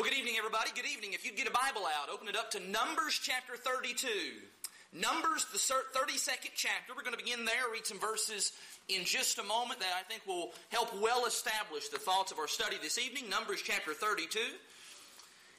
Well, good evening, everybody. Good evening. If you'd get a Bible out, open it up to Numbers chapter 32. Numbers, the 32nd chapter. We're going to begin there, read some verses in just a moment that I think will help well establish the thoughts of our study this evening. Numbers chapter 32.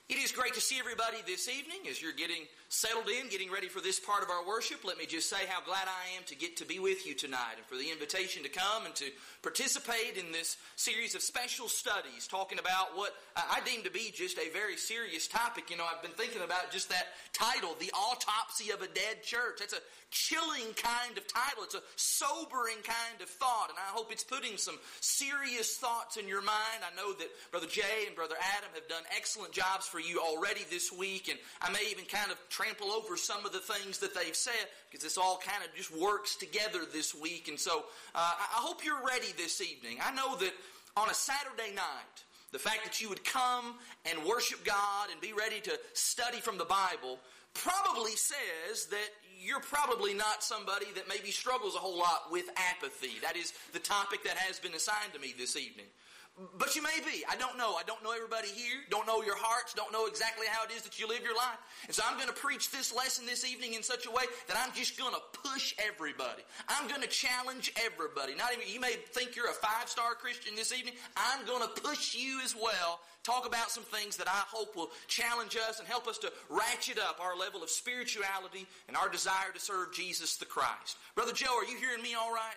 It is great to see everybody this evening as you're getting settled in, getting ready for this part of our worship. Let me just say how glad I am to get to be with you tonight and for the invitation to come and to participate in this series of special studies talking about what I deem to be just a very serious topic. You know, I've been thinking about just that title, The Autopsy of a Dead Church. That's a chilling kind of title. It's a sobering kind of thought, and I hope it's putting some serious thoughts in your mind. I know that Brother Jay and Brother Adam have done excellent jobs for you already this week, and I may even kind of trample over some of the things that they've said because this all kind of just works together this week. And so uh, I hope you're ready this evening. I know that on a Saturday night, the fact that you would come and worship God and be ready to study from the Bible probably says that you're probably not somebody that maybe struggles a whole lot with apathy. That is the topic that has been assigned to me this evening. But you may be. I don't know. I don't know everybody here. Don't know your hearts. Don't know exactly how it is that you live your life. And so I'm going to preach this lesson this evening in such a way that I'm just going to push everybody. I'm going to challenge everybody. Not even, you may think you're a five star Christian this evening. I'm going to push you as well. Talk about some things that I hope will challenge us and help us to ratchet up our level of spirituality and our desire to serve Jesus the Christ. Brother Joe, are you hearing me all right?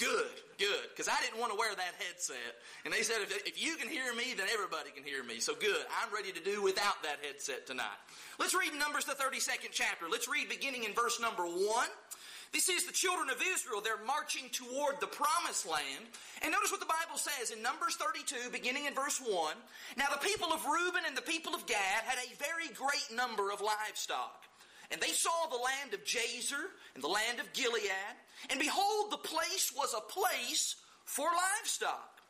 Good, good. Because I didn't want to wear that headset. And they said, if, if you can hear me, then everybody can hear me. So good. I'm ready to do without that headset tonight. Let's read Numbers, the 32nd chapter. Let's read beginning in verse number 1. This is the children of Israel. They're marching toward the promised land. And notice what the Bible says in Numbers 32, beginning in verse 1. Now the people of Reuben and the people of Gad had a very great number of livestock. And they saw the land of Jazer and the land of Gilead. And behold, the place was a place for livestock.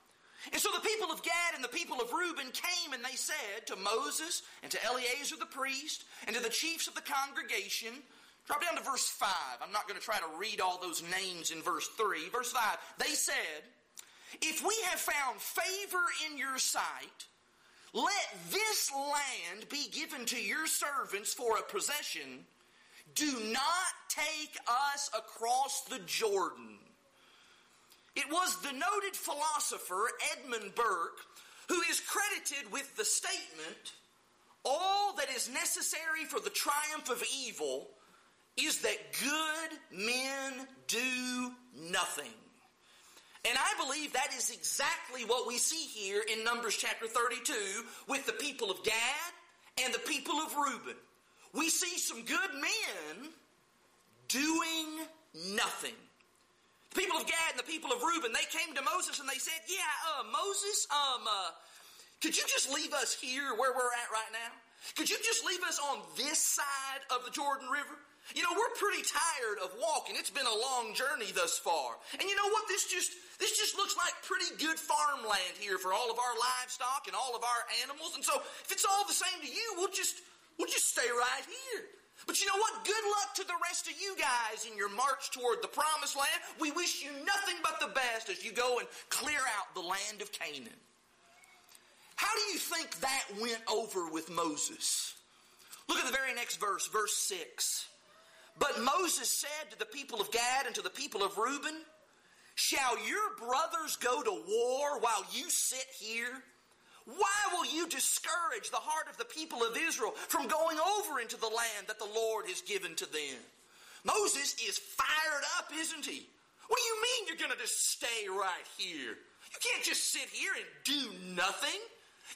And so the people of Gad and the people of Reuben came and they said to Moses and to Eleazar the priest and to the chiefs of the congregation, drop down to verse 5. I'm not going to try to read all those names in verse 3. Verse 5, they said, If we have found favor in your sight, let this land be given to your servants for a possession. Do not take us across the Jordan. It was the noted philosopher Edmund Burke who is credited with the statement all that is necessary for the triumph of evil is that good men do nothing. And I believe that is exactly what we see here in Numbers chapter 32 with the people of Gad and the people of Reuben. We see some good men doing nothing. The people of Gad and the people of Reuben, they came to Moses and they said, Yeah, uh, Moses, um, uh, could you just leave us here where we're at right now? Could you just leave us on this side of the Jordan River? You know, we're pretty tired of walking. It's been a long journey thus far. And you know what? This just this just looks like pretty good farmland here for all of our livestock and all of our animals. And so if it's all the same to you, we'll just we'll just stay right here. But you know what? Good luck to the rest of you guys in your march toward the promised land. We wish you nothing but the best as you go and clear out the land of Canaan. How do you think that went over with Moses? Look at the very next verse, verse 6. But Moses said to the people of Gad and to the people of Reuben, Shall your brothers go to war while you sit here? Why will you discourage the heart of the people of Israel from going over into the land that the Lord has given to them? Moses is fired up, isn't he? What do you mean you're going to just stay right here? You can't just sit here and do nothing.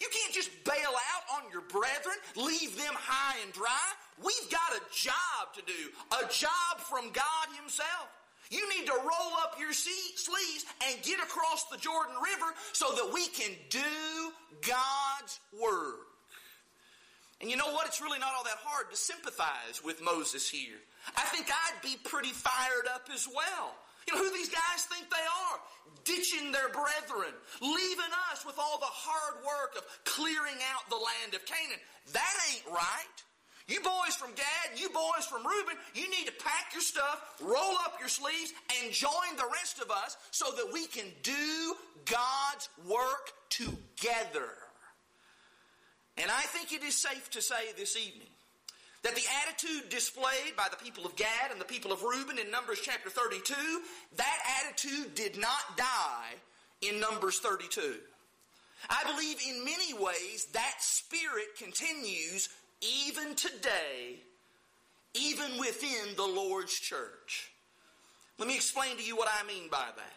You can't just bail out on your brethren, leave them high and dry. We've got a job to do, a job from God Himself. You need to roll up your sleeves and get across the Jordan River so that we can do God's work. And you know what? It's really not all that hard to sympathize with Moses here. I think I'd be pretty fired up as well. You know who these guys think they are? Ditching their brethren, leaving us with all the hard work of clearing out the land of Canaan. That ain't right. You boys from Gad, you boys from Reuben, you need to pack your stuff, roll up your sleeves, and join the rest of us so that we can do God's work together. And I think it is safe to say this evening that the attitude displayed by the people of Gad and the people of Reuben in Numbers chapter 32, that attitude did not die in Numbers 32. I believe in many ways that spirit continues even today, even within the Lord's church. Let me explain to you what I mean by that.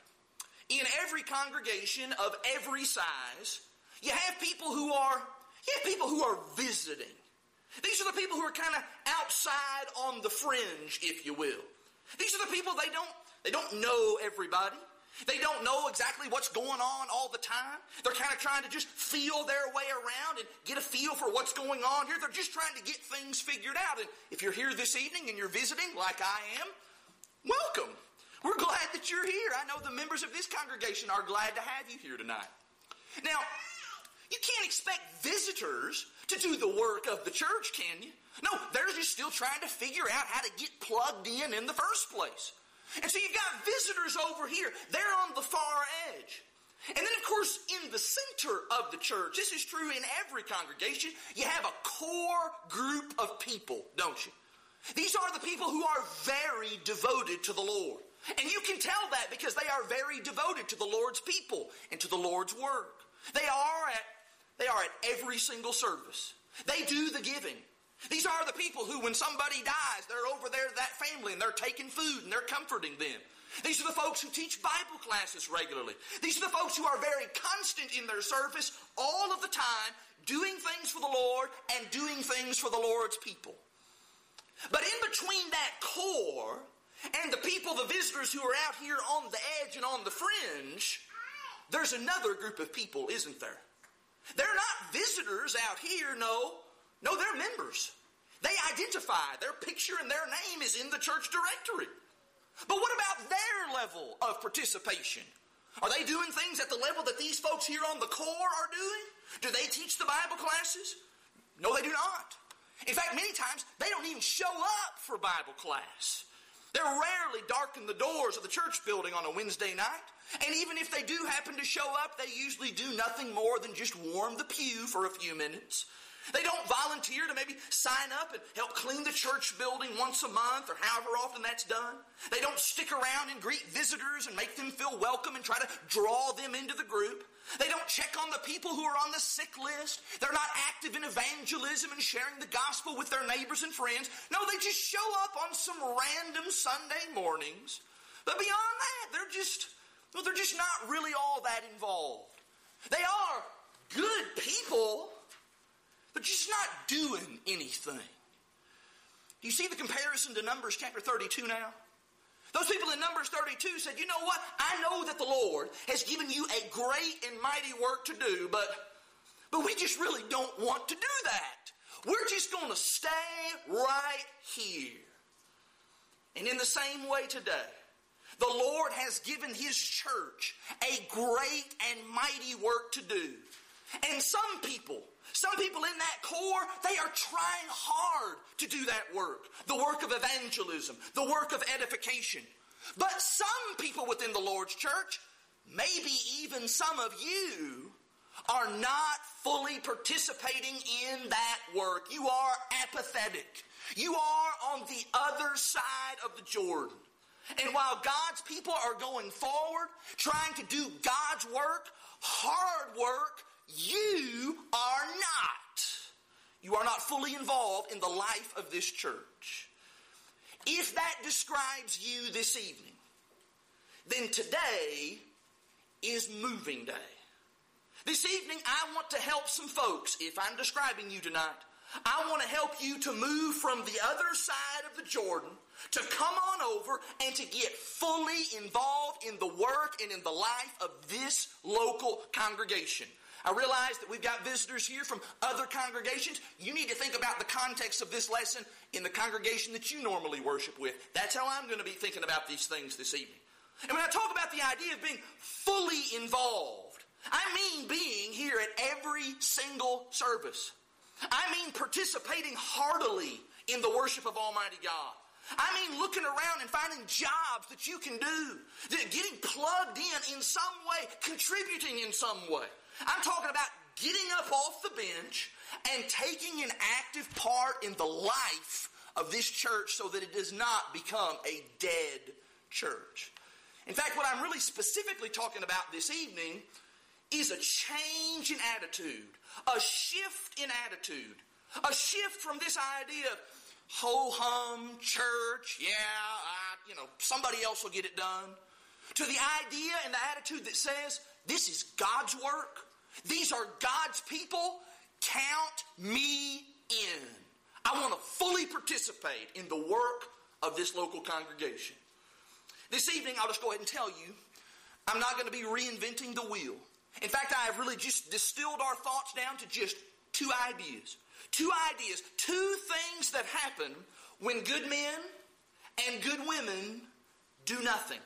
In every congregation of every size, you have people who are you have people who are visiting. These are the people who are kind of outside on the fringe, if you will. These are the people they don't they don't know everybody. They don't know exactly what's going on all the time. They're kind of trying to just feel their way around and get a feel for what's going on here. They're just trying to get things figured out. And if you're here this evening and you're visiting like I am, welcome. We're glad that you're here. I know the members of this congregation are glad to have you here tonight. Now, you can't expect visitors to do the work of the church, can you? No, they're just still trying to figure out how to get plugged in in the first place. And so you've got visitors over here. They're on the far edge. And then, of course, in the center of the church, this is true in every congregation, you have a core group of people, don't you? These are the people who are very devoted to the Lord. And you can tell that because they are very devoted to the Lord's people and to the Lord's work. They are at they are at every single service. They do the giving. These are the people who, when somebody dies, they're over there, that family, and they're taking food and they're comforting them. These are the folks who teach Bible classes regularly. These are the folks who are very constant in their service all of the time, doing things for the Lord and doing things for the Lord's people. But in between that core and the people, the visitors who are out here on the edge and on the fringe, there's another group of people, isn't there? They're not visitors out here, no. No, they're members. They identify, their picture and their name is in the church directory. But what about their level of participation? Are they doing things at the level that these folks here on the core are doing? Do they teach the Bible classes? No, they do not. In fact, many times they don't even show up for Bible class. They're rarely darken the doors of the church building on a Wednesday night. And even if they do happen to show up, they usually do nothing more than just warm the pew for a few minutes they don't volunteer to maybe sign up and help clean the church building once a month or however often that's done. They don't stick around and greet visitors and make them feel welcome and try to draw them into the group. They don't check on the people who are on the sick list. They're not active in evangelism and sharing the gospel with their neighbors and friends. No, they just show up on some random Sunday mornings. But beyond that, they're just, well, they're just not really all that involved. They are good people, but just not doing anything. Do you see the comparison to Numbers chapter 32 now? Those people in Numbers 32 said, You know what? I know that the Lord has given you a great and mighty work to do, but, but we just really don't want to do that. We're just going to stay right here. And in the same way today, the Lord has given His church a great and mighty work to do. And some people some people in that core, they are trying hard to do that work the work of evangelism, the work of edification. But some people within the Lord's church, maybe even some of you, are not fully participating in that work. You are apathetic. You are on the other side of the Jordan. And while God's people are going forward, trying to do God's work, hard work, you are not. You are not fully involved in the life of this church. If that describes you this evening, then today is moving day. This evening, I want to help some folks, if I'm describing you tonight, I want to help you to move from the other side of the Jordan to come on over and to get fully involved in the work and in the life of this local congregation. I realize that we've got visitors here from other congregations. You need to think about the context of this lesson in the congregation that you normally worship with. That's how I'm going to be thinking about these things this evening. And when I talk about the idea of being fully involved, I mean being here at every single service. I mean participating heartily in the worship of Almighty God. I mean looking around and finding jobs that you can do, that getting plugged in in some way, contributing in some way. I'm talking about getting up off the bench and taking an active part in the life of this church so that it does not become a dead church. In fact, what I'm really specifically talking about this evening is a change in attitude, a shift in attitude, a shift from this idea of ho hum, church, yeah, I, you know, somebody else will get it done, to the idea and the attitude that says, this is God's work, these are God's people, count me in. I want to fully participate in the work of this local congregation. This evening, I'll just go ahead and tell you, I'm not going to be reinventing the wheel. In fact, I have really just distilled our thoughts down to just two ideas. Two ideas, two things that happen when good men and good women do nothing.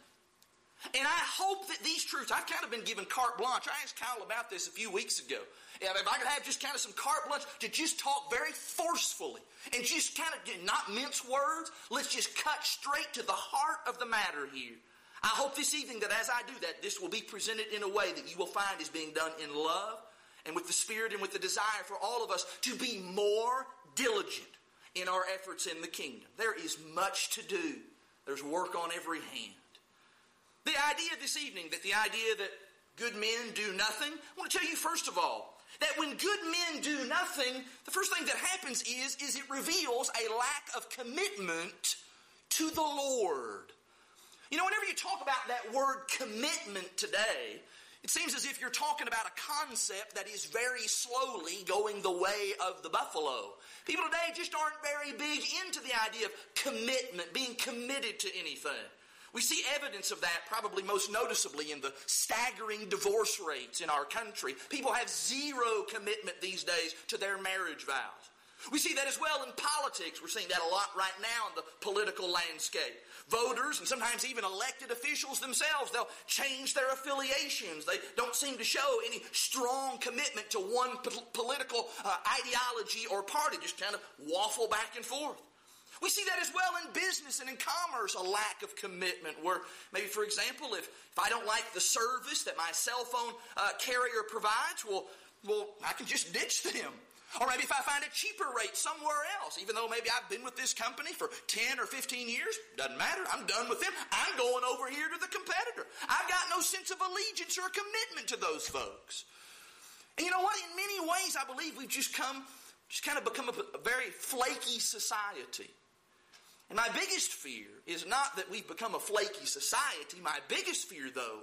And I hope that these truths, I've kind of been given carte blanche. I asked Kyle about this a few weeks ago. If I could have just kind of some carte blanche to just talk very forcefully and just kind of not mince words, let's just cut straight to the heart of the matter here. I hope this evening that as I do that, this will be presented in a way that you will find is being done in love and with the spirit and with the desire for all of us to be more diligent in our efforts in the kingdom. There is much to do. There's work on every hand. The idea this evening that the idea that good men do nothing, I want to tell you first of all that when good men do nothing, the first thing that happens is, is it reveals a lack of commitment to the Lord. You know, whenever you talk about that word commitment today, it seems as if you're talking about a concept that is very slowly going the way of the buffalo. People today just aren't very big into the idea of commitment, being committed to anything. We see evidence of that probably most noticeably in the staggering divorce rates in our country. People have zero commitment these days to their marriage vows. We see that as well in politics. We're seeing that a lot right now in the political landscape. Voters and sometimes even elected officials themselves, they'll change their affiliations. They don't seem to show any strong commitment to one po- political uh, ideology or party, just kind of waffle back and forth. We see that as well in business and in commerce, a lack of commitment. Where maybe, for example, if, if I don't like the service that my cell phone uh, carrier provides, well, well, I can just ditch them. Or maybe if I find a cheaper rate somewhere else, even though maybe I've been with this company for 10 or 15 years, doesn't matter. I'm done with them. I'm going over here to the competitor. I've got no sense of allegiance or commitment to those folks. And you know what? In many ways, I believe we've just come, just kind of become a, a very flaky society. And my biggest fear is not that we've become a flaky society. My biggest fear, though,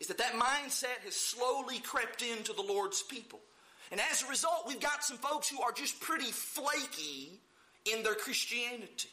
is that that mindset has slowly crept into the Lord's people. And as a result, we've got some folks who are just pretty flaky in their Christianity.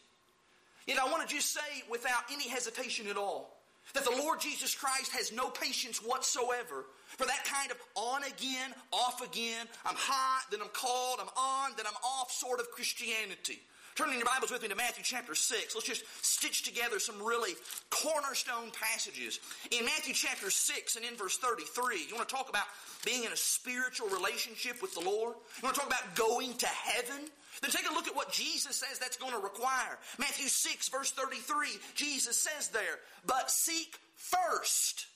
Yet I want to just say without any hesitation at all that the Lord Jesus Christ has no patience whatsoever for that kind of on again, off again, I'm hot, then I'm cold, I'm on, then I'm off sort of Christianity. Turning your Bibles with me to Matthew chapter 6. Let's just stitch together some really cornerstone passages. In Matthew chapter 6 and in verse 33, you want to talk about being in a spiritual relationship with the Lord? You want to talk about going to heaven? Then take a look at what Jesus says that's going to require. Matthew 6, verse 33, Jesus says there, But seek first.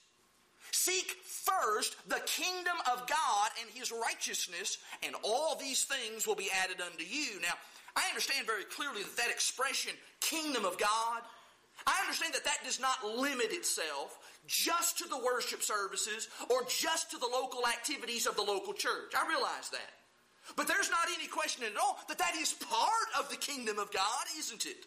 Seek first the kingdom of God and his righteousness, and all these things will be added unto you. Now, I understand very clearly that that expression, kingdom of God, I understand that that does not limit itself just to the worship services or just to the local activities of the local church. I realize that. But there's not any question at all that that is part of the kingdom of God, isn't it?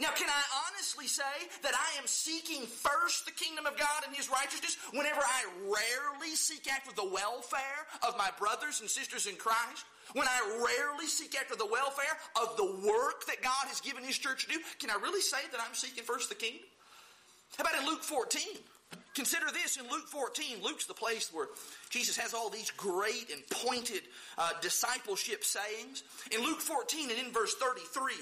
Now, can I honestly say that I am seeking first the kingdom of God and His righteousness whenever I rarely seek after the welfare of my brothers and sisters in Christ? When I rarely seek after the welfare of the work that God has given His church to do? Can I really say that I'm seeking first the kingdom? How about in Luke 14? Consider this in Luke 14. Luke's the place where Jesus has all these great and pointed uh, discipleship sayings. In Luke 14 and in verse 33,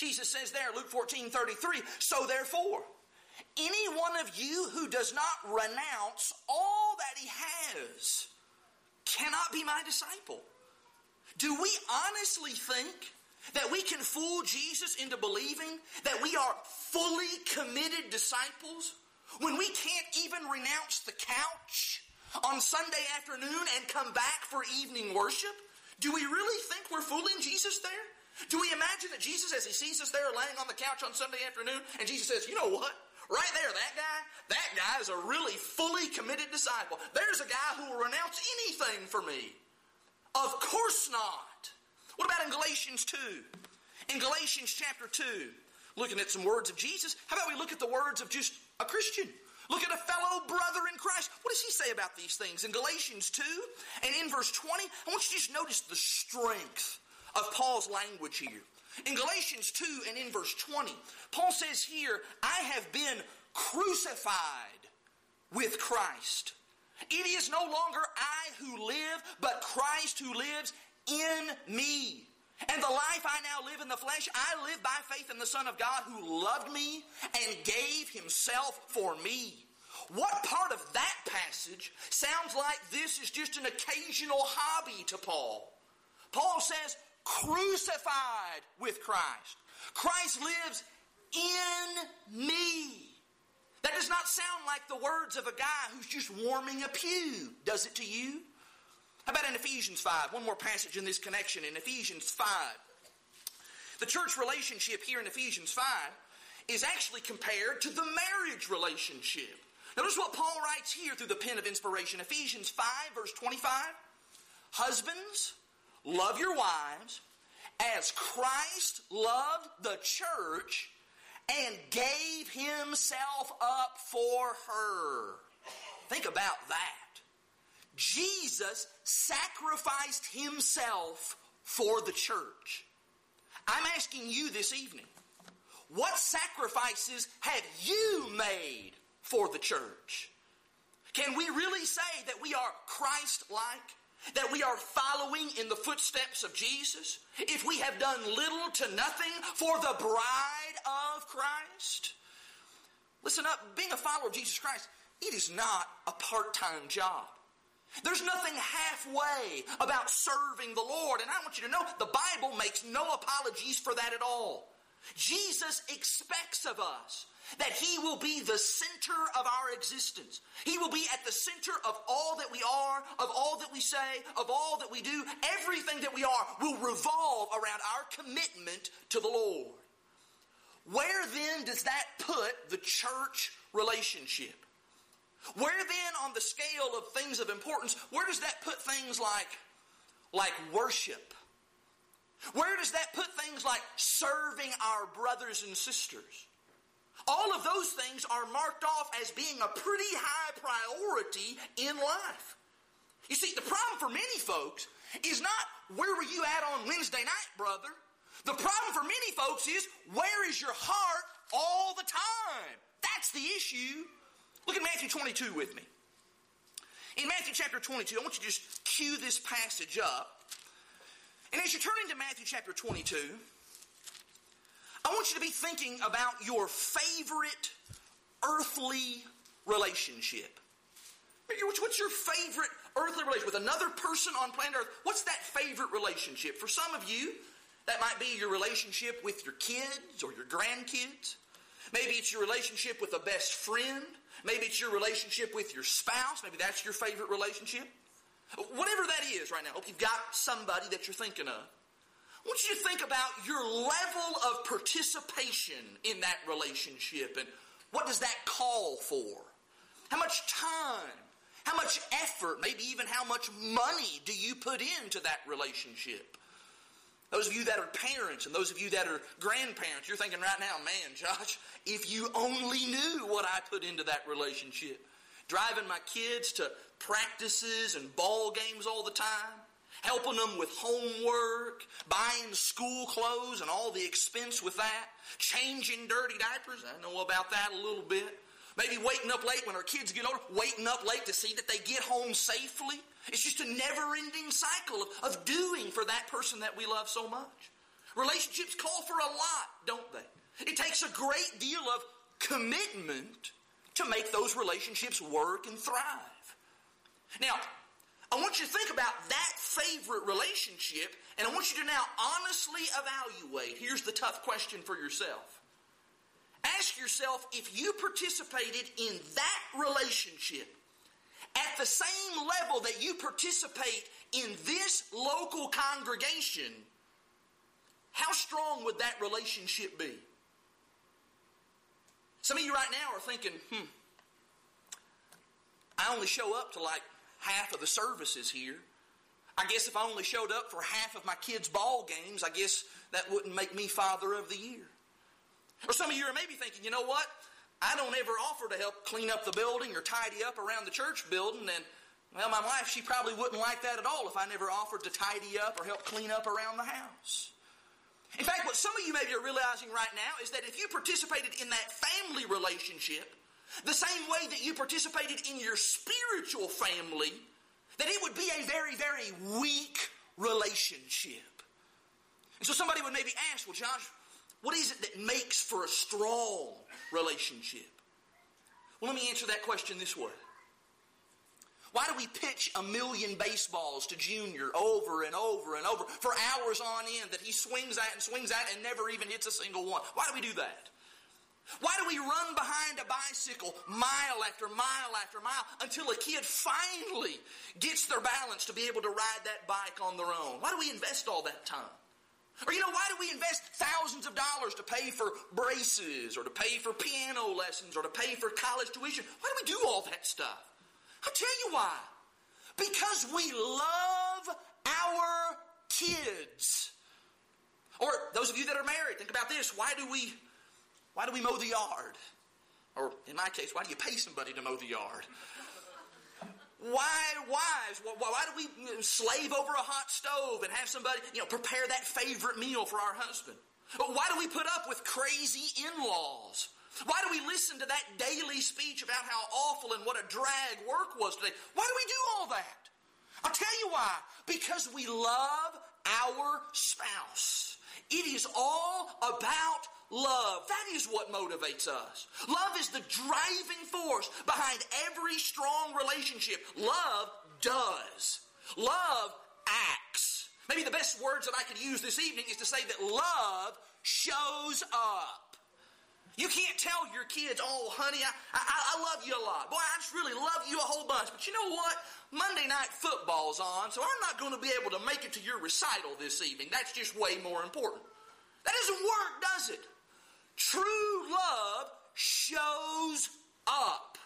Jesus says there, Luke 14 33, so therefore, any one of you who does not renounce all that he has cannot be my disciple. Do we honestly think that we can fool Jesus into believing that we are fully committed disciples when we can't even renounce the couch on Sunday afternoon and come back for evening worship? Do we really think we're fooling Jesus there? Do we imagine that Jesus, as he sees us there laying on the couch on Sunday afternoon, and Jesus says, You know what? Right there, that guy, that guy is a really fully committed disciple. There's a guy who will renounce anything for me. Of course not. What about in Galatians 2? In Galatians chapter 2, looking at some words of Jesus, how about we look at the words of just a Christian? Look at a fellow brother in Christ. What does he say about these things? In Galatians 2 and in verse 20, I want you to just notice the strength of Paul's language here. In Galatians 2 and in verse 20, Paul says here, I have been crucified with Christ. It is no longer I who live, but Christ who lives in me. And the life I now live in the flesh, I live by faith in the Son of God who loved me and gave himself for me. What part of that passage sounds like this is just an occasional hobby to Paul? Paul says, crucified with Christ. Christ lives in me. That does not sound like the words of a guy who's just warming a pew, does it to you? How about in Ephesians 5? One more passage in this connection. In Ephesians 5, the church relationship here in Ephesians 5 is actually compared to the marriage relationship. Notice what Paul writes here through the pen of inspiration. Ephesians 5, verse 25. Husbands, love your wives as Christ loved the church and gave himself up for her. Think about that. Jesus sacrificed himself for the church. I'm asking you this evening, what sacrifices have you made for the church? Can we really say that we are Christ like? That we are following in the footsteps of Jesus? If we have done little to nothing for the bride of Christ? Listen up, being a follower of Jesus Christ, it is not a part time job. There's nothing halfway about serving the Lord. And I want you to know the Bible makes no apologies for that at all. Jesus expects of us that He will be the center of our existence. He will be at the center of all that we are, of all that we say, of all that we do. Everything that we are will revolve around our commitment to the Lord. Where then does that put the church relationship? Where then on the scale of things of importance, where does that put things like, like worship? Where does that put things like serving our brothers and sisters? All of those things are marked off as being a pretty high priority in life. You see, the problem for many folks is not where were you at on Wednesday night, brother? The problem for many folks is where is your heart all the time? That's the issue. Look at Matthew 22 with me. In Matthew chapter 22, I want you to just cue this passage up. And as you turn into Matthew chapter 22, I want you to be thinking about your favorite earthly relationship. What's your favorite earthly relationship with another person on planet Earth? What's that favorite relationship? For some of you, that might be your relationship with your kids or your grandkids. Maybe it's your relationship with a best friend. Maybe it's your relationship with your spouse. Maybe that's your favorite relationship. Whatever that is right now, hope you've got somebody that you're thinking of. I want you to think about your level of participation in that relationship and what does that call for? How much time? How much effort, maybe even how much money do you put into that relationship? Those of you that are parents and those of you that are grandparents, you're thinking right now, man, Josh, if you only knew what I put into that relationship. Driving my kids to practices and ball games all the time, helping them with homework, buying school clothes and all the expense with that, changing dirty diapers. I know about that a little bit. Maybe waiting up late when our kids get older, waiting up late to see that they get home safely. It's just a never ending cycle of, of doing for that person that we love so much. Relationships call for a lot, don't they? It takes a great deal of commitment to make those relationships work and thrive. Now, I want you to think about that favorite relationship, and I want you to now honestly evaluate. Here's the tough question for yourself. Ask yourself if you participated in that relationship at the same level that you participate in this local congregation, how strong would that relationship be? Some of you right now are thinking, hmm, I only show up to like half of the services here. I guess if I only showed up for half of my kids' ball games, I guess that wouldn't make me Father of the Year. Or some of you are maybe thinking, you know what? I don't ever offer to help clean up the building or tidy up around the church building, and well, my wife, she probably wouldn't like that at all if I never offered to tidy up or help clean up around the house. In fact, what some of you maybe are realizing right now is that if you participated in that family relationship the same way that you participated in your spiritual family, that it would be a very, very weak relationship. And so somebody would maybe ask, well, Josh, what is it that makes for a strong relationship? Well, let me answer that question this way. Why do we pitch a million baseballs to Junior over and over and over for hours on end that he swings at and swings at and never even hits a single one? Why do we do that? Why do we run behind a bicycle mile after mile after mile until a kid finally gets their balance to be able to ride that bike on their own? Why do we invest all that time? Or, you know, why do we invest thousands of dollars to pay for braces or to pay for piano lessons or to pay for college tuition? Why do we do all that stuff? I'll tell you why. Because we love our kids. Or those of you that are married, think about this. Why do we why do we mow the yard? Or in my case, why do you pay somebody to mow the yard? Why, wives, why, why do we slave over a hot stove and have somebody, you know, prepare that favorite meal for our husband? Why do we put up with crazy in-laws? Why do we listen to that daily speech about how awful and what a drag work was today? Why do we do all that? I'll tell you why. Because we love our spouse. It is all about love. That is what motivates us. Love is the driving force behind every strong relationship. Love does. Love acts. Maybe the best words that I could use this evening is to say that love shows up. You can't tell your kids, oh, honey, I, I, I, love you a lot. Boy, I just really love you a whole bunch. But you know what? Monday night football's on, so I'm not going to be able to make it to your recital this evening. That's just way more important. That doesn't work, does it? True love shows up.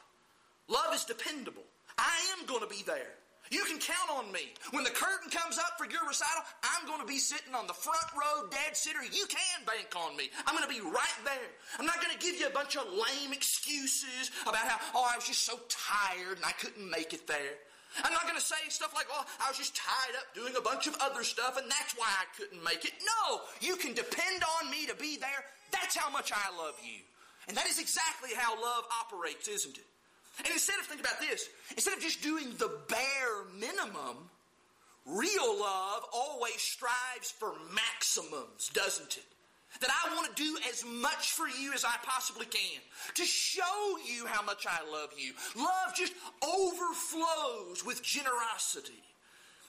Love is dependable. I am going to be there. You can count on me. When the curtain comes up for your recital, I'm going to be sitting on the front row, dead sitter. You can bank on me. I'm going to be right there. I'm not going to give you a bunch of lame excuses about how, oh, I was just so tired and I couldn't make it there. I'm not going to say stuff like, well, I was just tied up doing a bunch of other stuff and that's why I couldn't make it. No, you can depend on me to be there. That's how much I love you. And that is exactly how love operates, isn't it? And instead of, think about this, instead of just doing the bare minimum, real love always strives for maximums, doesn't it? That I want to do as much for you as I possibly can to show you how much I love you. Love just overflows with generosity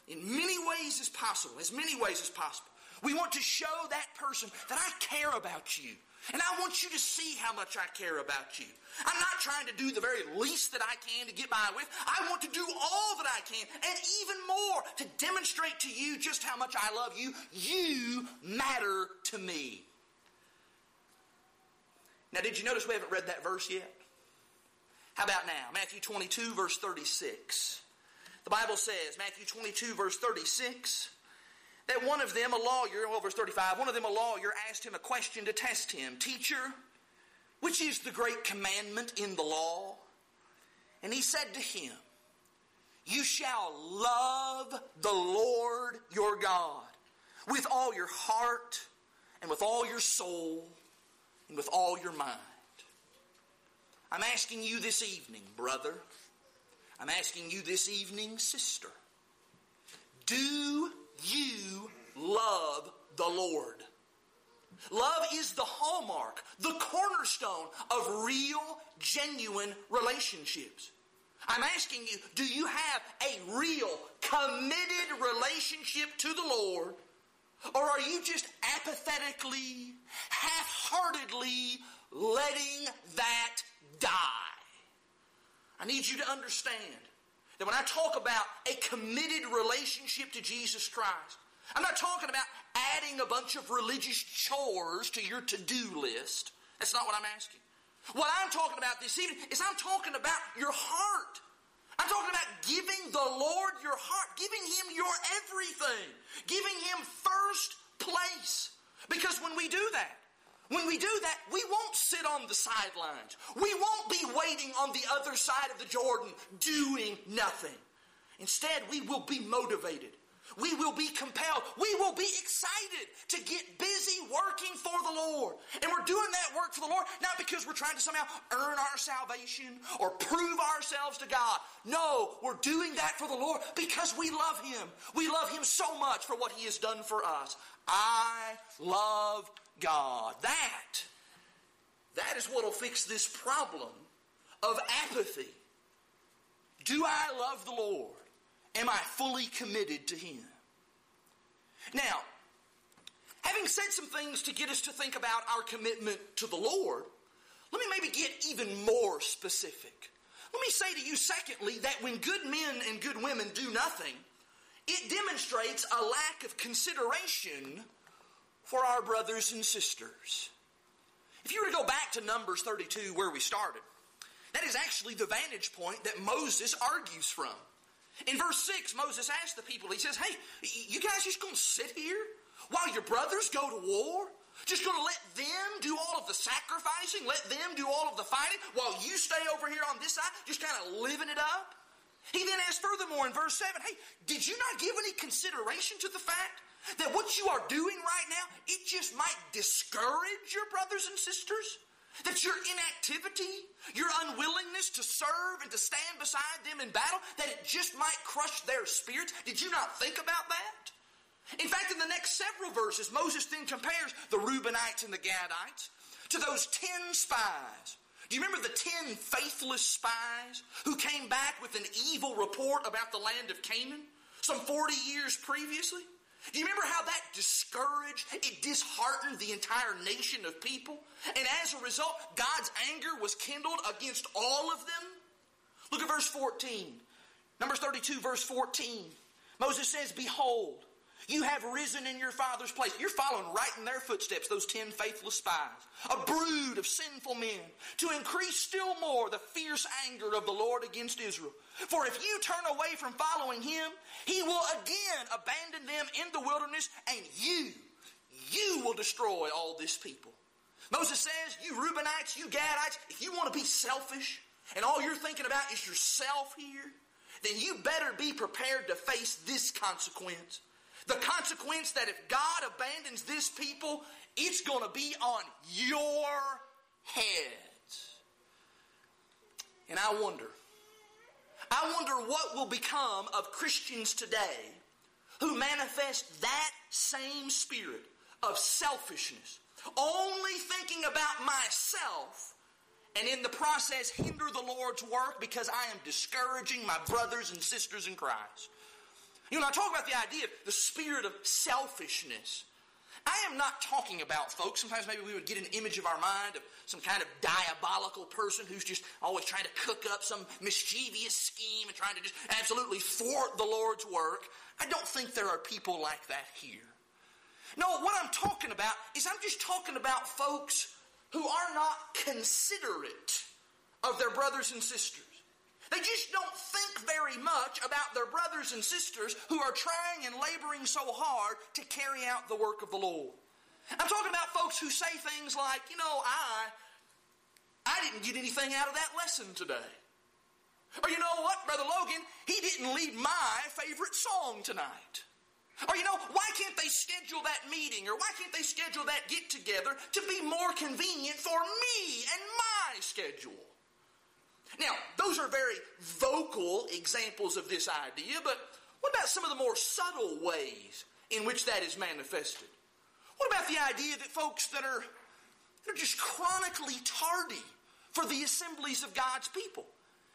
in many ways as possible, as many ways as possible. We want to show that person that I care about you. And I want you to see how much I care about you. I'm not trying to do the very least that I can to get by with. I want to do all that I can and even more to demonstrate to you just how much I love you. You matter to me. Now, did you notice we haven't read that verse yet? How about now? Matthew 22, verse 36. The Bible says, Matthew 22, verse 36, that one of them, a lawyer, well, verse 35, one of them, a lawyer, asked him a question to test him Teacher, which is the great commandment in the law? And he said to him, You shall love the Lord your God with all your heart and with all your soul and with all your mind. I'm asking you this evening, brother. I'm asking you this evening, sister. Do you love the Lord? Love is the hallmark, the cornerstone of real, genuine relationships. I'm asking you, do you have a real, committed relationship to the Lord? Or are you just apathetically, half heartedly letting that die? I need you to understand that when I talk about a committed relationship to Jesus Christ, I'm not talking about adding a bunch of religious chores to your to do list. That's not what I'm asking. What I'm talking about this evening is I'm talking about your heart. I'm talking about giving the Lord your heart, giving Him your everything, giving Him first place. Because when we do that, when we do that, we won't sit on the sidelines. We won't be waiting on the other side of the Jordan doing nothing. Instead, we will be motivated. We will be compelled. We will be excited to get busy working for the Lord. And we're doing that work for the Lord not because we're trying to somehow earn our salvation or prove ourselves to God. No, we're doing that for the Lord because we love Him. We love Him so much for what He has done for us. I love God. That, that is what will fix this problem of apathy. Do I love the Lord? Am I fully committed to Him? Now, having said some things to get us to think about our commitment to the Lord, let me maybe get even more specific. Let me say to you, secondly, that when good men and good women do nothing, it demonstrates a lack of consideration for our brothers and sisters. If you were to go back to Numbers 32, where we started, that is actually the vantage point that Moses argues from. In verse 6, Moses asked the people, he says, Hey, you guys just going to sit here while your brothers go to war? Just going to let them do all of the sacrificing, let them do all of the fighting, while you stay over here on this side, just kind of living it up? He then asked furthermore in verse 7, Hey, did you not give any consideration to the fact that what you are doing right now, it just might discourage your brothers and sisters? That your inactivity, your unwillingness to serve and to stand beside them in battle, that it just might crush their spirits? Did you not think about that? In fact, in the next several verses, Moses then compares the Reubenites and the Gadites to those ten spies. Do you remember the ten faithless spies who came back with an evil report about the land of Canaan some 40 years previously? Do you remember how that discouraged, it disheartened the entire nation of people? And as a result, God's anger was kindled against all of them? Look at verse 14. Numbers 32, verse 14. Moses says, Behold, you have risen in your father's place. You're following right in their footsteps, those ten faithless spies. A brood of sinful men to increase still more the fierce anger of the Lord against Israel. For if you turn away from following him, he will again abandon them in the wilderness, and you, you will destroy all this people. Moses says, You Reubenites, you Gadites, if you want to be selfish and all you're thinking about is yourself here, then you better be prepared to face this consequence. The consequence that if God abandons this people, it's going to be on your heads. And I wonder, I wonder what will become of Christians today who manifest that same spirit of selfishness, only thinking about myself, and in the process hinder the Lord's work because I am discouraging my brothers and sisters in Christ. You know, I talk about the idea of the spirit of selfishness. I am not talking about, folks, sometimes maybe we would get an image of our mind of some kind of diabolical person who's just always trying to cook up some mischievous scheme and trying to just absolutely thwart the Lord's work. I don't think there are people like that here. No, what I'm talking about is I'm just talking about folks who are not considerate of their brothers and sisters. They just don't think very much about their brothers and sisters who are trying and laboring so hard to carry out the work of the Lord. I'm talking about folks who say things like, you know, I I didn't get anything out of that lesson today. Or you know what, Brother Logan, he didn't lead my favorite song tonight. Or you know, why can't they schedule that meeting or why can't they schedule that get together to be more convenient for me and my schedule? Now, those are very vocal examples of this idea, but what about some of the more subtle ways in which that is manifested? What about the idea that folks that are they're just chronically tardy for the assemblies of God's people?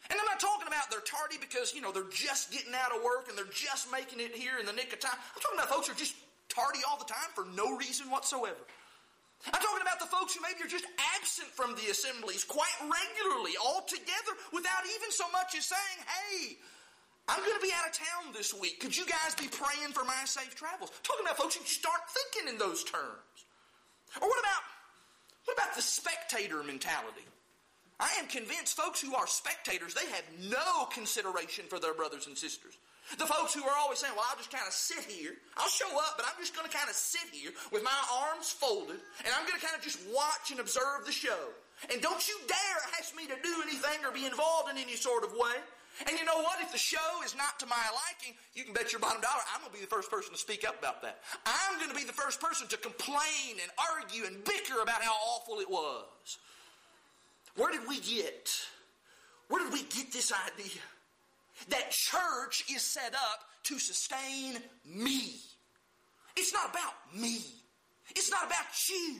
And I'm not talking about they're tardy because, you know, they're just getting out of work and they're just making it here in the nick of time. I'm talking about folks who are just tardy all the time for no reason whatsoever. I'm talking about the folks who maybe are just absent from the assemblies quite regularly, altogether, without even so much as saying, hey, I'm going to be out of town this week. Could you guys be praying for my safe travels? Talking about folks who start thinking in those terms. Or what about what about the spectator mentality? I am convinced folks who are spectators, they have no consideration for their brothers and sisters. The folks who are always saying, well, I'll just kind of sit here. I'll show up, but I'm just going to kind of sit here with my arms folded, and I'm going to kind of just watch and observe the show. And don't you dare ask me to do anything or be involved in any sort of way. And you know what? If the show is not to my liking, you can bet your bottom dollar I'm going to be the first person to speak up about that. I'm going to be the first person to complain and argue and bicker about how awful it was. Where did we get? Where did we get this idea? That church is set up to sustain me. It's not about me. It's not about you.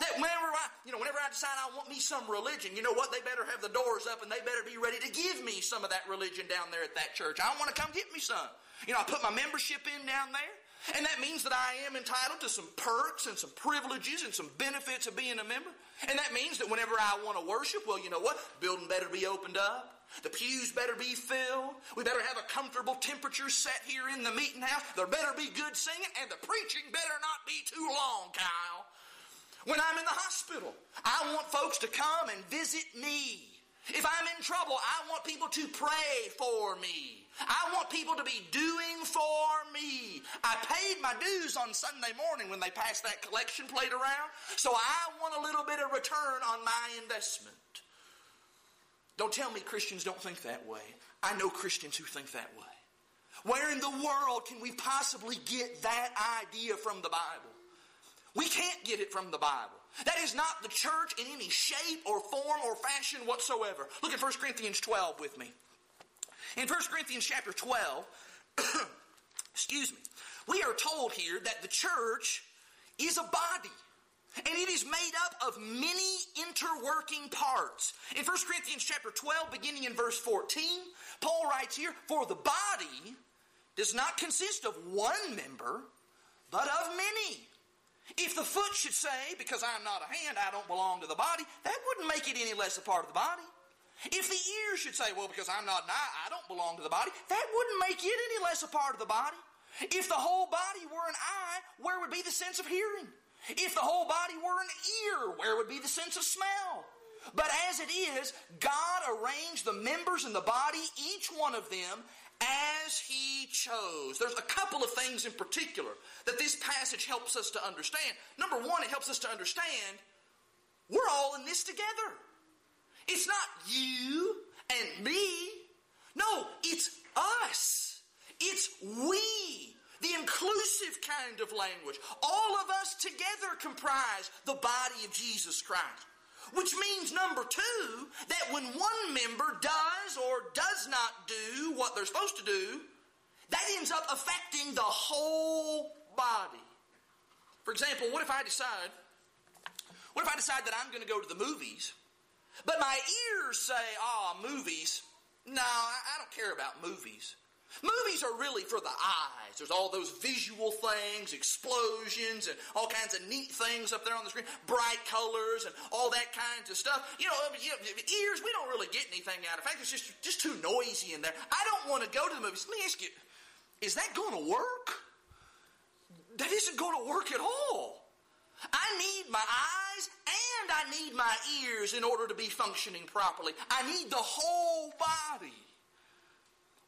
That whenever I, you know, whenever I decide I want me some religion, you know what? They better have the doors up and they better be ready to give me some of that religion down there at that church. I want to come get me some. You know, I put my membership in down there. And that means that I am entitled to some perks and some privileges and some benefits of being a member. And that means that whenever I want to worship, well, you know what? Building better be opened up. The pews better be filled. We better have a comfortable temperature set here in the meeting house. There better be good singing, and the preaching better not be too long, Kyle. When I'm in the hospital, I want folks to come and visit me. If I'm in trouble, I want people to pray for me. I want people to be doing for me. I paid my dues on Sunday morning when they passed that collection plate around, so I want a little bit of return on my investment. Don't tell me Christians don't think that way. I know Christians who think that way. Where in the world can we possibly get that idea from the Bible? We can't get it from the Bible. That is not the church in any shape or form or fashion whatsoever. Look at 1 Corinthians 12 with me. In 1 Corinthians chapter 12, excuse me, we are told here that the church is a body. And it is made up of many interworking parts. In 1 Corinthians chapter 12, beginning in verse 14, Paul writes here, For the body does not consist of one member, but of many. If the foot should say, Because I'm not a hand, I don't belong to the body, that wouldn't make it any less a part of the body. If the ear should say, well, because I'm not an eye, I don't belong to the body, that wouldn't make it any less a part of the body. If the whole body were an eye, where would be the sense of hearing? If the whole body were an ear, where would be the sense of smell? But as it is, God arranged the members in the body, each one of them, as He chose. There's a couple of things in particular that this passage helps us to understand. Number one, it helps us to understand we're all in this together. It's not you and me. No, it's us. It's we. The inclusive kind of language. All of us together comprise the body of Jesus Christ. Which means, number two, that when one member does or does not do what they're supposed to do, that ends up affecting the whole body. For example, what if I decide, what if I decide that I'm going to go to the movies but my ears say, ah, oh, movies. No, I don't care about movies. Movies are really for the eyes. There's all those visual things, explosions, and all kinds of neat things up there on the screen, bright colors, and all that kinds of stuff. You know, ears, we don't really get anything out. In fact, it's just, just too noisy in there. I don't want to go to the movies. Let me ask you, is that going to work? That isn't going to work at all. I need my eyes and I need my ears in order to be functioning properly. I need the whole body.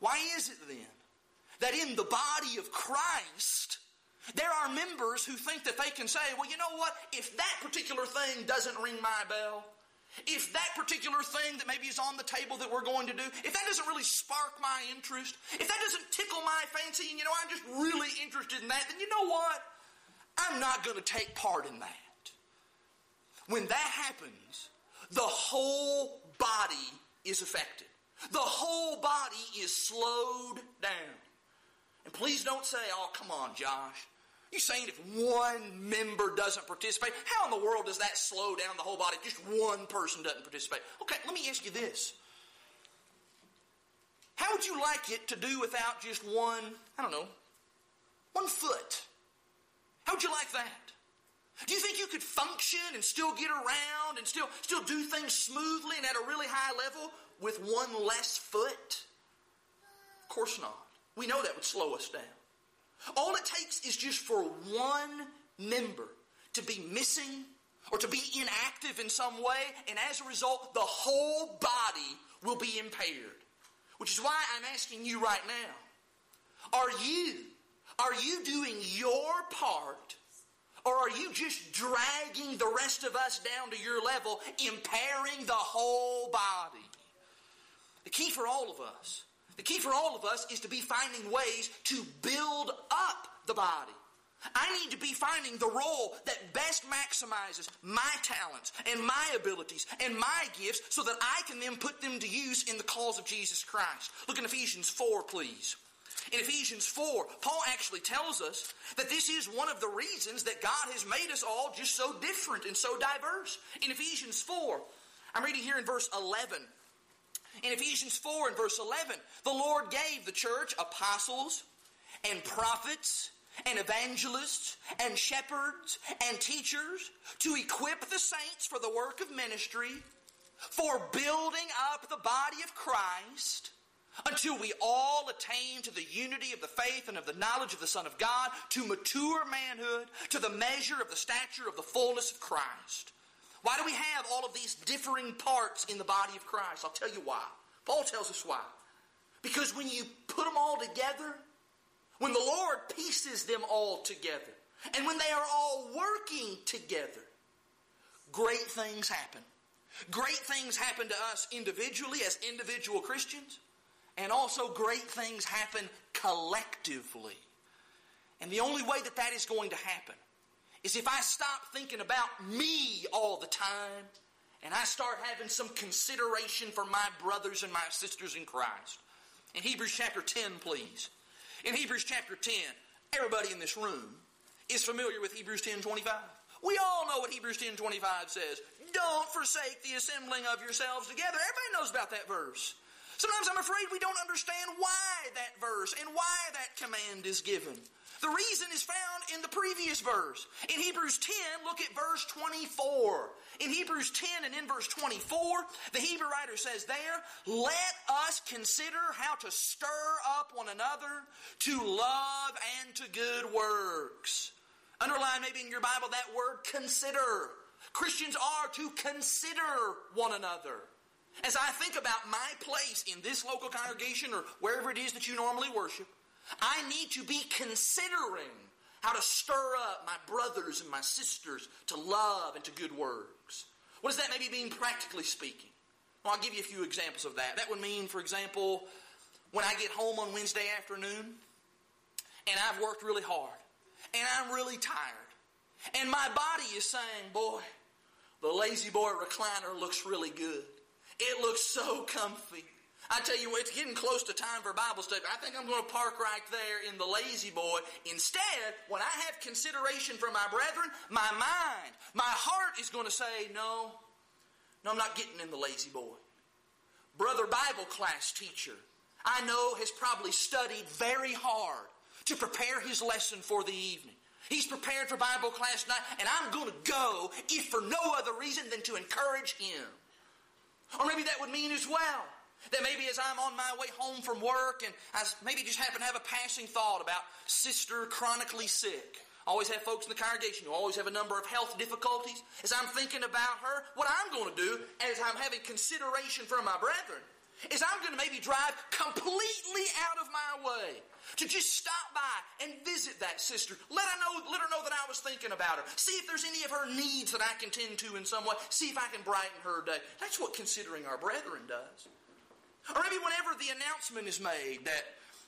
Why is it then that in the body of Christ, there are members who think that they can say, well, you know what? If that particular thing doesn't ring my bell, if that particular thing that maybe is on the table that we're going to do, if that doesn't really spark my interest, if that doesn't tickle my fancy, and you know, I'm just really interested in that, then you know what? I'm not going to take part in that. When that happens, the whole body is affected. The whole body is slowed down. And please don't say, oh, come on, Josh. You saying if one member doesn't participate, how in the world does that slow down the whole body? Just one person doesn't participate. Okay, let me ask you this. How would you like it to do without just one, I don't know, one foot? How would you like that? Do you think you could function and still get around and still, still do things smoothly and at a really high level with one less foot? Of course not. We know that would slow us down. All it takes is just for one member to be missing or to be inactive in some way, and as a result, the whole body will be impaired. Which is why I'm asking you right now are you, are you doing your part? Or are you just dragging the rest of us down to your level, impairing the whole key for all of us, the key for all of us is to be finding ways to build up the body. I need to be finding the role that best maximizes my talents and my abilities and my gifts so that I can then put them to use in the cause of Jesus Christ. Look in Ephesians 4, please. In Ephesians 4, Paul actually tells us that this is one of the reasons that God has made us all just so different and so diverse. In Ephesians 4, I'm reading here in verse 11. In Ephesians 4 and verse 11, the Lord gave the church apostles and prophets and evangelists and shepherds and teachers to equip the saints for the work of ministry, for building up the body of Christ until we all attain to the unity of the faith and of the knowledge of the Son of God, to mature manhood, to the measure of the stature of the fullness of Christ. Why do we have all of these differing parts in the body of Christ? I'll tell you why. Paul tells us why. Because when you put them all together, when the Lord pieces them all together, and when they are all working together, great things happen. Great things happen to us individually as individual Christians, and also great things happen collectively. And the only way that that is going to happen is if I stop thinking about me all the time and I start having some consideration for my brothers and my sisters in Christ. In Hebrews chapter 10, please. In Hebrews chapter 10, everybody in this room is familiar with Hebrews 10 25. We all know what Hebrews 10 25 says. Don't forsake the assembling of yourselves together. Everybody knows about that verse. Sometimes I'm afraid we don't understand why that verse and why that command is given. The reason is found in the previous verse. In Hebrews 10, look at verse 24. In Hebrews 10 and in verse 24, the Hebrew writer says there, Let us consider how to stir up one another to love and to good works. Underline maybe in your Bible that word consider. Christians are to consider one another. As I think about my place in this local congregation or wherever it is that you normally worship, I need to be considering how to stir up my brothers and my sisters to love and to good works. What does that maybe mean practically speaking? Well, I'll give you a few examples of that. That would mean, for example, when I get home on Wednesday afternoon and I've worked really hard and I'm really tired and my body is saying, boy, the La-Z-Boy recliner looks really good. It looks so comfy. I tell you it's getting close to time for Bible study. I think I'm going to park right there in the La-Z-Boy. Instead, when I have consideration for my brethren, my mind, my heart is going to say, no, no, I'm not getting in the La-Z-Boy. Brother Bible class teacher, I know has probably studied very hard to prepare his lesson for the evening. He's prepared for Bible class tonight, and I'm going to go if for no other reason than to encourage him. Or maybe that would mean as well that maybe as I'm on my way home from work and I maybe just happen to have a passing thought about sister chronically sick. I always have folks in the congregation who always have a number of health difficulties. As I'm thinking about her, what I'm going to do as I'm having consideration for my brethren is I'm going to maybe drive completely out of my way to just stop by and visit that sister. Let her know, let her know that I was thinking about her. See if there's any of her needs that I can tend to in some way. See if I can brighten her day. That's what considering our brethren does. Or maybe whenever the announcement is made that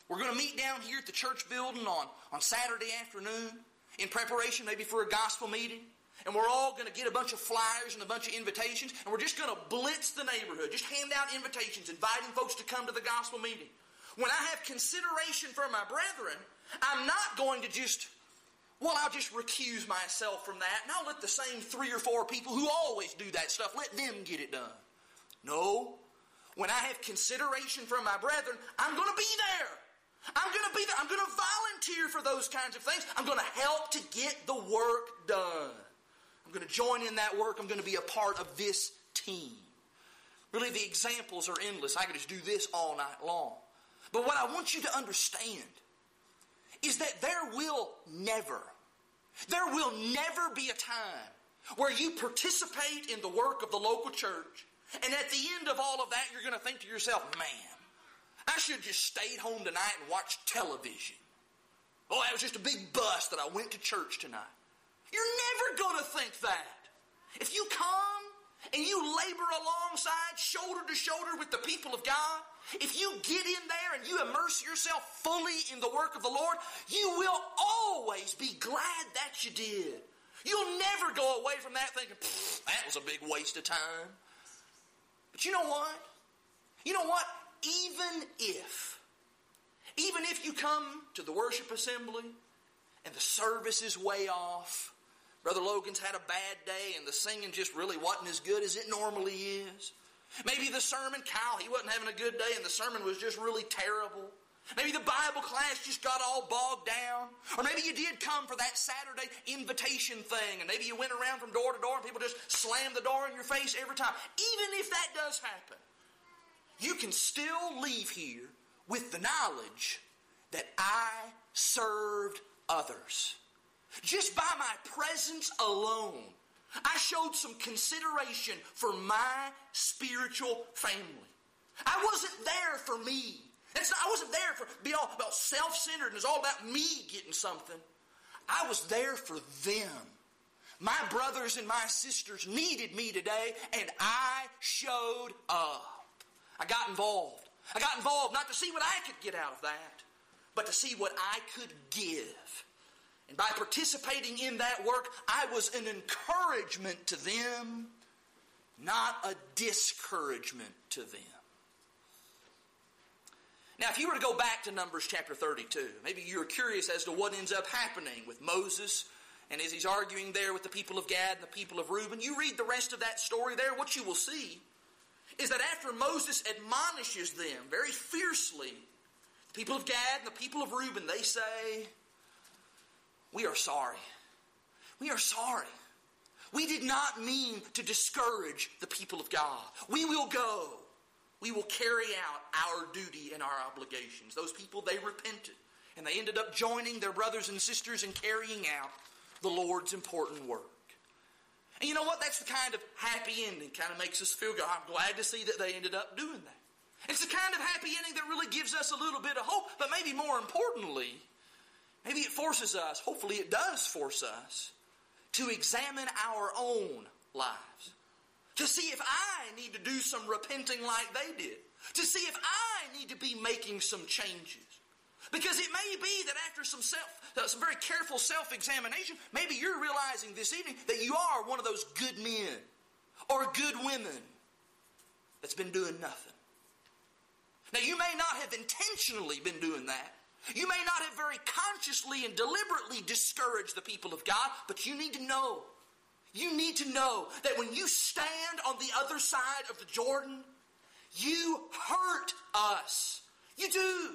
we're going to meet down here at the church building on, on Saturday afternoon in preparation maybe for a gospel meeting. And we're all going to get a bunch of flyers and a bunch of invitations, and we're just going to blitz the neighborhood, just hand out invitations, inviting folks to come to the gospel meeting. When I have consideration for my brethren, I'm not going to just, well, I'll just recuse myself from that, and I'll let the same three or four people who always do that stuff, let them get it done. No, when I have consideration for my brethren, I'm going to be there. I'm going to be there. I'm going to volunteer for those kinds of things. I'm going to help to get the work done. I'm going to join in that work. I'm going to be a part of this team. Really, the examples are endless. I could just do this all night long. But what I want you to understand is that there will never, there will never be a time where you participate in the work of the local church, and at the end of all of that, you're going to think to yourself, man, I should have just stayed home tonight and watched television. Oh, that was just a big bust that I went to church tonight. You're never going to think that. If you come and you labor alongside, shoulder to shoulder with the people of God, if you get in there and you immerse yourself fully in the work of the Lord, you will always be glad that you did. You'll never go away from that thinking, that was a big waste of time. But you know what? You know what? Even if, even if you come to the worship assembly and the service is way off, Brother Logan's had a bad day and the singing just really wasn't as good as it normally is. Maybe the sermon, Kyle, he wasn't having a good day and the sermon was just really terrible. Maybe the Bible class just got all bogged down. Or maybe you did come for that Saturday invitation thing and maybe you went around from door to door and people just slammed the door in your face every time. Even if that does happen, you can still leave here with the knowledge that I served others. Just by my presence alone, I showed some consideration for my spiritual family. I wasn't there for me. Not, I wasn't there for be all about self-centered and it's all about me getting something. I was there for them. My brothers and my sisters needed me today, and I showed up. I got involved. I got involved not to see what I could get out of that, but to see what I could give. And by participating in that work, I was an encouragement to them, not a discouragement to them. Now, if you were to go back to Numbers chapter 32, maybe you're curious as to what ends up happening with Moses and as he's arguing there with the people of Gad and the people of Reuben. You read the rest of that story there, what you will see is that after Moses admonishes them very fiercely, the people of Gad and the people of Reuben, they say, we are sorry. We are sorry. We did not mean to discourage the people of God. We will go. We will carry out our duty and our obligations. Those people, they repented. And they ended up joining their brothers and sisters in carrying out the Lord's important work. And you know what? That's the kind of happy ending. Kind of makes us feel good. I'm glad to see that they ended up doing that. It's the kind of happy ending that really gives us a little bit of hope, but maybe more importantly, Maybe it forces us, hopefully it does force us, to examine our own lives. To see if I need to do some repenting like they did. To see if I need to be making some changes. Because it may be that after some self, some very careful self-examination, maybe you're realizing this evening that you are one of those good men or good women that's been doing nothing. Now you may not have intentionally been doing that, you may not have very consciously and deliberately discouraged the people of God, but you need to know. You need to know that when you stand on the other side of the Jordan, you hurt us. You do.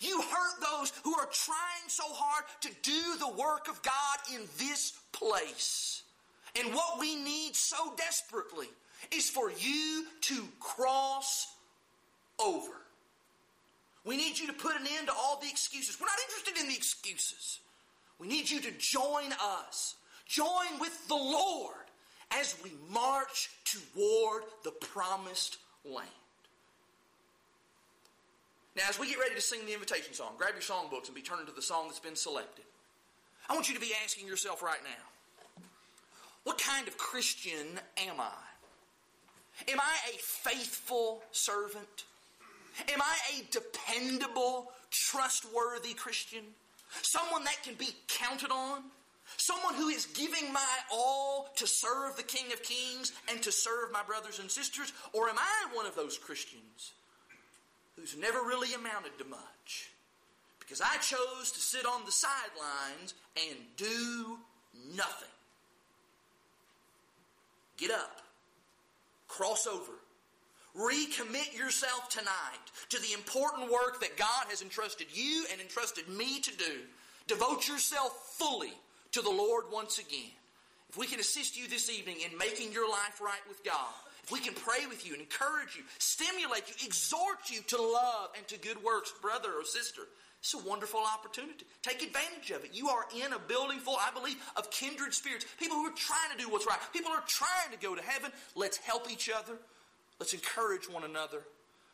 You hurt those who are trying so hard to do the work of God in this place. And what we need so desperately is for you to cross over. We need you to put an end to all the excuses. We're not interested in the excuses. We need you to join us, join with the Lord as we march toward the promised land. Now, as we get ready to sing the invitation song, grab your songbooks and be turning to the song that's been selected. I want you to be asking yourself right now what kind of Christian am I? Am I a faithful servant? Am I a dependable, trustworthy Christian? Someone that can be counted on? Someone who is giving my all to serve the King of Kings and to serve my brothers and sisters? Or am I one of those Christians who's never really amounted to much? Because I chose to sit on the sidelines and do nothing. Get up, cross over, Recommit yourself tonight to the important work that God has entrusted you and entrusted me to do. Devote yourself fully to the Lord once again. If we can assist you this evening in making your life right with God, if we can pray with you encourage you, stimulate you, exhort you to love and to good works, brother or sister, it's a wonderful opportunity. Take advantage of it. You are in a building full, I believe, of kindred spirits. People who are trying to do what's right. People who are trying to go to heaven. Let's help each other. Let's encourage one another.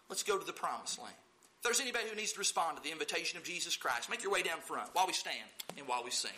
Let's go to the promised land. If there's anybody who needs to respond to the invitation of Jesus Christ, make your way down front while we stand and while we sing.